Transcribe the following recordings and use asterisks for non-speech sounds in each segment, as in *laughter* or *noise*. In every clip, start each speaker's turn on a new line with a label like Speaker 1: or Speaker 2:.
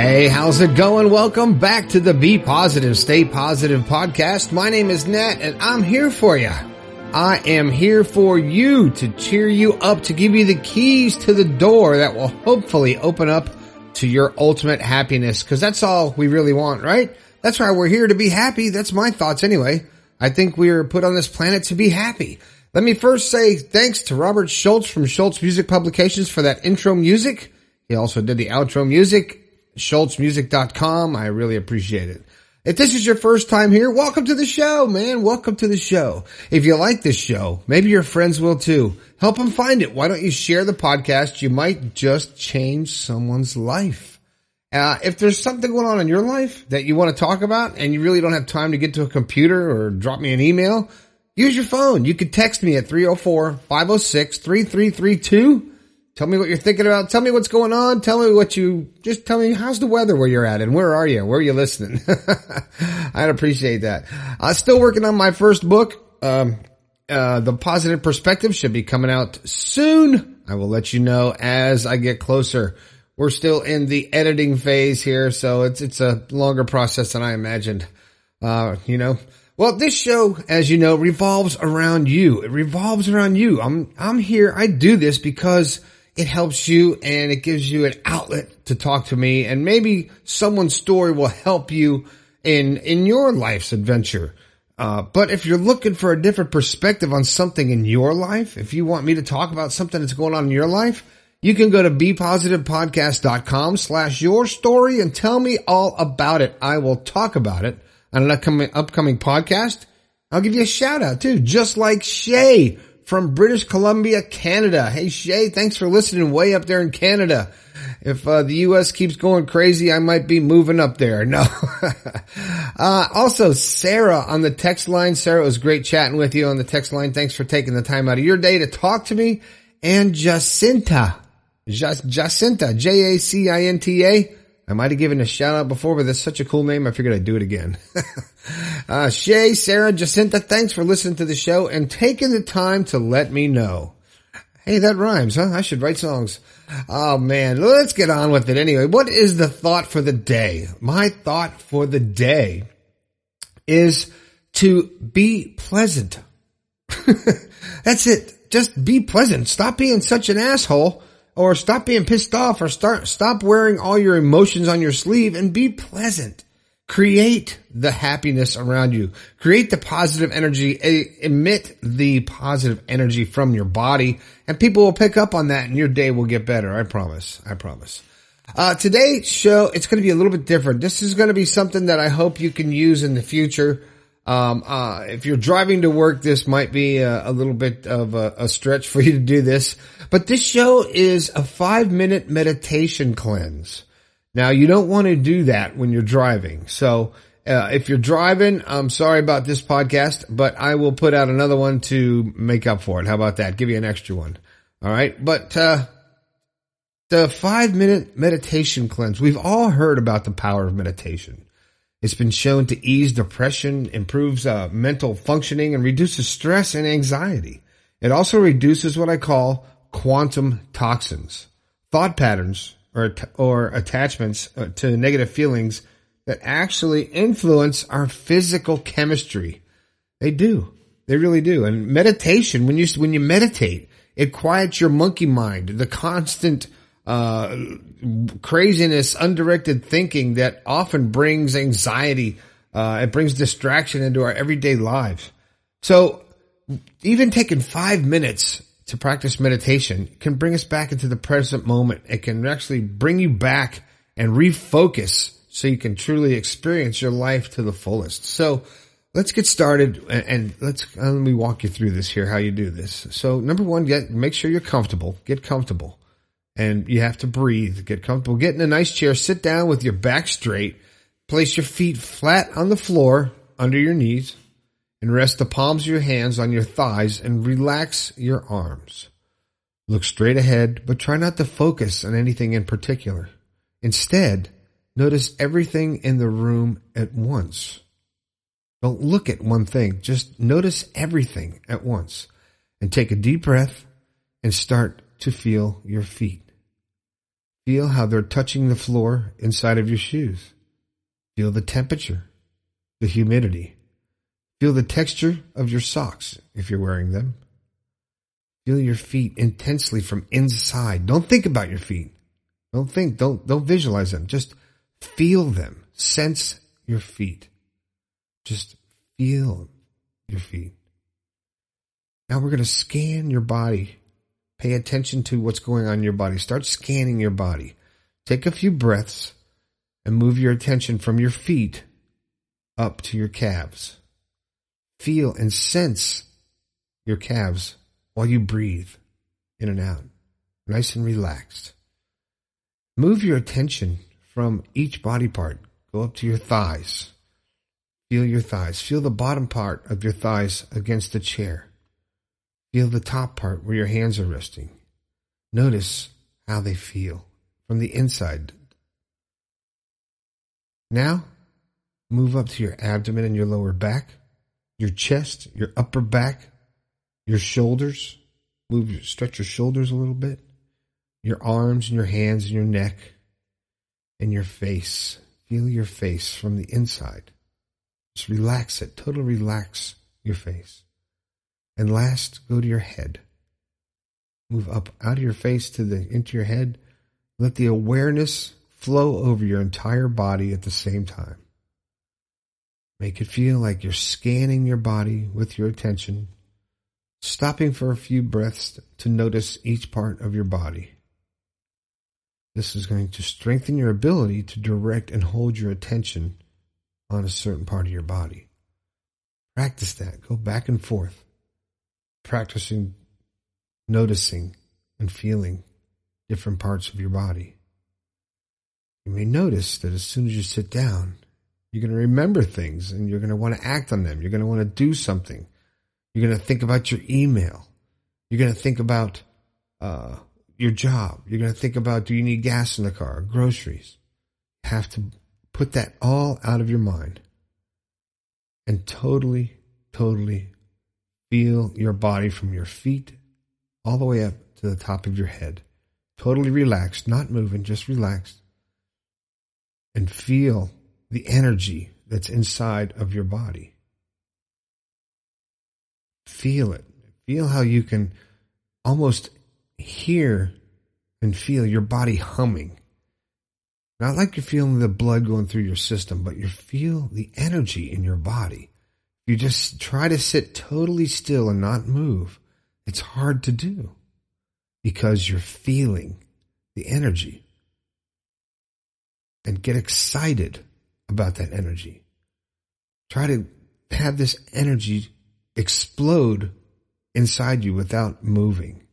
Speaker 1: Hey, how's it going? Welcome back to the Be Positive, Stay Positive podcast. My name is Nat and I'm here for you. I am here for you to cheer you up, to give you the keys to the door that will hopefully open up to your ultimate happiness. Cause that's all we really want, right? That's why we're here to be happy. That's my thoughts anyway. I think we are put on this planet to be happy. Let me first say thanks to Robert Schultz from Schultz Music Publications for that intro music. He also did the outro music schultzmusic.com. I really appreciate it. If this is your first time here, welcome to the show, man. Welcome to the show. If you like this show, maybe your friends will too. Help them find it. Why don't you share the podcast? You might just change someone's life. Uh, if there's something going on in your life that you want to talk about and you really don't have time to get to a computer or drop me an email, use your phone. You can text me at 304-506-3332 Tell me what you're thinking about. Tell me what's going on. Tell me what you, just tell me how's the weather where you're at and where are you? Where are you listening? *laughs* I'd appreciate that. I'm still working on my first book. Um, uh, the positive perspective should be coming out soon. I will let you know as I get closer. We're still in the editing phase here, so it's, it's a longer process than I imagined. Uh, you know, well, this show, as you know, revolves around you. It revolves around you. I'm, I'm here. I do this because it helps you and it gives you an outlet to talk to me and maybe someone's story will help you in, in your life's adventure. Uh, but if you're looking for a different perspective on something in your life, if you want me to talk about something that's going on in your life, you can go to bepositivepodcast.com slash your story and tell me all about it. I will talk about it on an upcoming, upcoming podcast. I'll give you a shout out too, just like Shay from British Columbia, Canada. Hey Shay, thanks for listening way up there in Canada. If uh, the U.S. keeps going crazy, I might be moving up there. No. *laughs* uh, also, Sarah on the text line. Sarah, it was great chatting with you on the text line. Thanks for taking the time out of your day to talk to me. And Jacinta, Jacinta, J-A-C-I-N-T-A. I might have given a shout out before, but that's such a cool name. I figured I'd do it again. *laughs* uh, Shay, Sarah, Jacinta, thanks for listening to the show and taking the time to let me know. Hey, that rhymes, huh? I should write songs. Oh man, let's get on with it anyway. What is the thought for the day? My thought for the day is to be pleasant. *laughs* That's it. Just be pleasant. Stop being such an asshole or stop being pissed off or start, stop wearing all your emotions on your sleeve and be pleasant. Create the happiness around you. Create the positive energy, emit the positive energy from your body and people will pick up on that and your day will get better. I promise. I promise. Uh, today's show, it's going to be a little bit different. This is going to be something that I hope you can use in the future. Um, uh, if you're driving to work, this might be a, a little bit of a, a, stretch for you to do this, but this show is a five minute meditation cleanse. Now you don't want to do that when you're driving. So, uh, if you're driving, I'm sorry about this podcast, but I will put out another one to make up for it. How about that? Give you an extra one. All right. But, uh, the five minute meditation cleanse, we've all heard about the power of meditation. It's been shown to ease depression, improves uh, mental functioning, and reduces stress and anxiety. It also reduces what I call quantum toxins, thought patterns or, or attachments uh, to negative feelings that actually influence our physical chemistry. They do. They really do. And meditation, when you, when you meditate, it quiets your monkey mind, the constant uh, craziness, undirected thinking that often brings anxiety. Uh, it brings distraction into our everyday lives. So even taking five minutes to practice meditation can bring us back into the present moment. It can actually bring you back and refocus so you can truly experience your life to the fullest. So let's get started and, let's uh, let me walk you through this here, how you do this. So number one, get, make sure you're comfortable, get comfortable and you have to breathe, get comfortable, get in a nice chair, sit down with your back straight, place your feet flat on the floor under your knees, and rest the palms of your hands on your thighs and relax your arms. Look straight ahead, but try not to focus on anything in particular. Instead, notice everything in the room at once. Don't look at one thing, just notice everything at once and take a deep breath and start to feel your feet. Feel how they're touching the floor inside of your shoes. Feel the temperature, the humidity. Feel the texture of your socks if you're wearing them. Feel your feet intensely from inside. Don't think about your feet. Don't think, don't, don't visualize them. Just feel them. Sense your feet. Just feel your feet. Now we're going to scan your body. Pay attention to what's going on in your body. Start scanning your body. Take a few breaths and move your attention from your feet up to your calves. Feel and sense your calves while you breathe in and out, nice and relaxed. Move your attention from each body part. Go up to your thighs. Feel your thighs. Feel the bottom part of your thighs against the chair. Feel the top part where your hands are resting. Notice how they feel from the inside. Now, move up to your abdomen and your lower back, your chest, your upper back, your shoulders. Move, stretch your shoulders a little bit, your arms and your hands and your neck, and your face. Feel your face from the inside. Just relax it. Totally relax your face. And last, go to your head. Move up out of your face to the into your head. Let the awareness flow over your entire body at the same time. Make it feel like you're scanning your body with your attention, stopping for a few breaths to notice each part of your body. This is going to strengthen your ability to direct and hold your attention on a certain part of your body. Practice that. Go back and forth practicing noticing and feeling different parts of your body. You may notice that as soon as you sit down, you're going to remember things and you're going to want to act on them. You're going to want to do something. You're going to think about your email. You're going to think about uh, your job. You're going to think about do you need gas in the car, groceries. Have to put that all out of your mind and totally, totally Feel your body from your feet all the way up to the top of your head. Totally relaxed, not moving, just relaxed. And feel the energy that's inside of your body. Feel it. Feel how you can almost hear and feel your body humming. Not like you're feeling the blood going through your system, but you feel the energy in your body you just try to sit totally still and not move, it's hard to do because you're feeling the energy and get excited about that energy. Try to have this energy explode inside you without moving,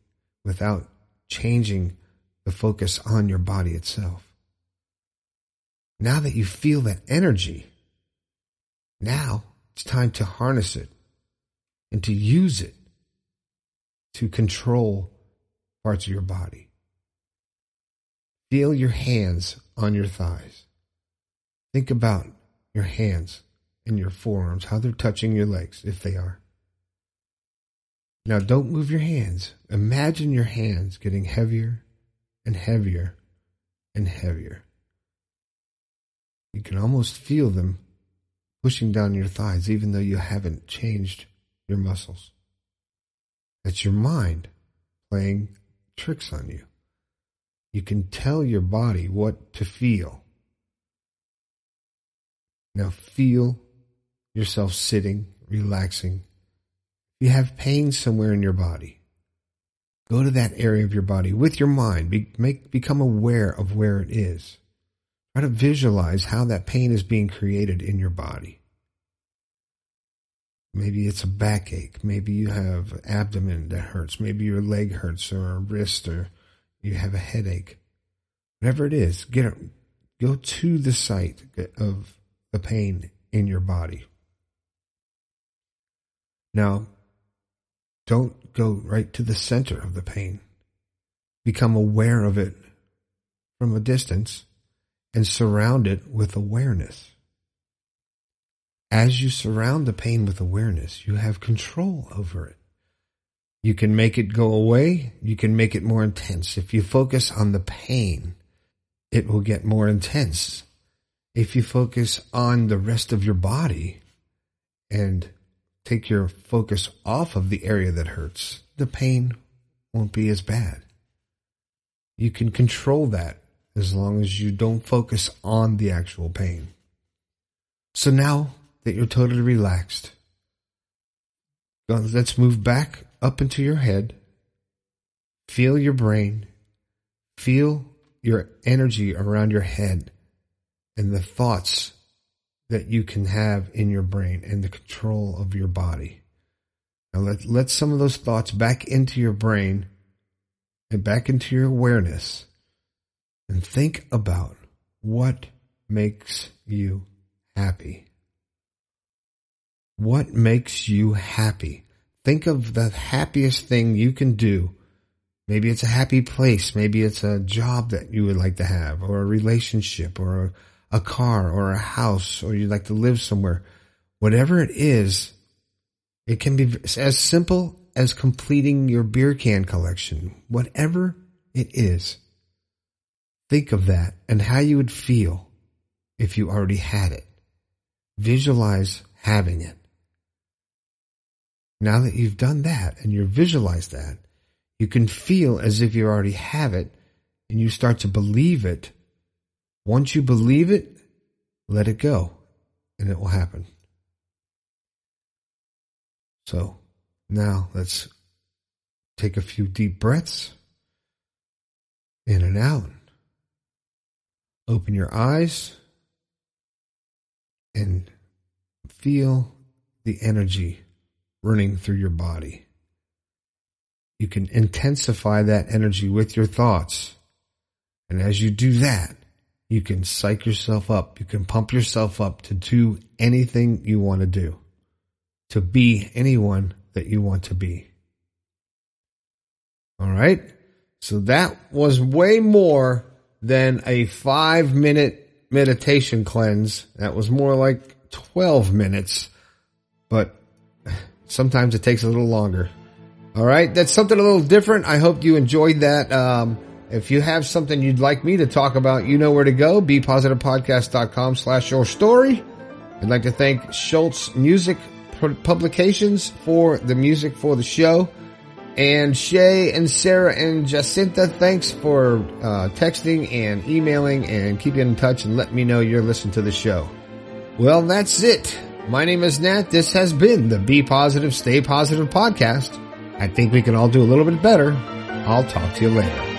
Speaker 1: without changing the focus on your body itself. Now that you feel that energy, now it's time to harness it and to use it to control parts of your body. Feel your hands on your thighs. Think about your hands and your forearms, how they're touching your legs, if they are. Now, don't move your hands. Imagine your hands getting heavier and heavier and heavier. You can almost feel them pushing down your thighs, even though you haven't changed your muscles. That's your mind playing tricks on you. You can tell your body what to feel. Now feel yourself sitting, relaxing. If you have pain somewhere in your body, go to that area of your body with your mind. Be, make, become aware of where it is. Try to visualize how that pain is being created in your body. Maybe it's a backache. Maybe you have abdomen that hurts. Maybe your leg hurts or a wrist or you have a headache. Whatever it is, get it. go to the site of the pain in your body. Now, don't go right to the center of the pain. Become aware of it from a distance and surround it with awareness. As you surround the pain with awareness, you have control over it. You can make it go away. You can make it more intense. If you focus on the pain it will get more intense. If you focus on the rest of your body and take your focus off of the area that hurts, the pain won't be as bad. You can control that as long as you don't focus on the actual pain. So now that you're totally relaxed, let's move back up into your head. Feel your brain. Feel your energy around your head and the thoughts that you can have in your brain and the control of your body. Now let, let some of those thoughts back into your brain and back into your awareness and think about what makes you happy. What makes you happy? Think of the happiest thing you can do. Maybe it's a happy place. Maybe it's a job that you would like to have or a relationship or a, a car or a house or you'd like to live somewhere. Whatever it is, it can be as simple as completing your beer can collection. Whatever it is, think of that and how you would feel if you already had it. Visualize having it. Now that you've done that and you've visualized that, you can feel as if you already have it and you start to believe it. Once you believe it, let it go and it will happen. So now let's take a few deep breaths in and out. Open your eyes and feel the energy running through your body. You can intensify that energy with your thoughts. And as you do that, you can psych yourself up. You can pump yourself up to do anything you want to do, to be anyone that you want to be. All right. So that was way more than a five minute meditation cleanse. That was more like 12 minutes, but sometimes it takes a little longer. All right. That's something a little different. I hope you enjoyed that. Um, if you have something you'd like me to talk about, you know where to go. BePositivePodcast.com slash your story. I'd like to thank Schultz Music Publications for the music for the show. And Shay and Sarah and Jacinta, thanks for uh, texting and emailing and keeping in touch and letting me know you're listening to the show. Well, that's it. My name is Nat. This has been the Be Positive, Stay Positive podcast. I think we can all do a little bit better. I'll talk to you later.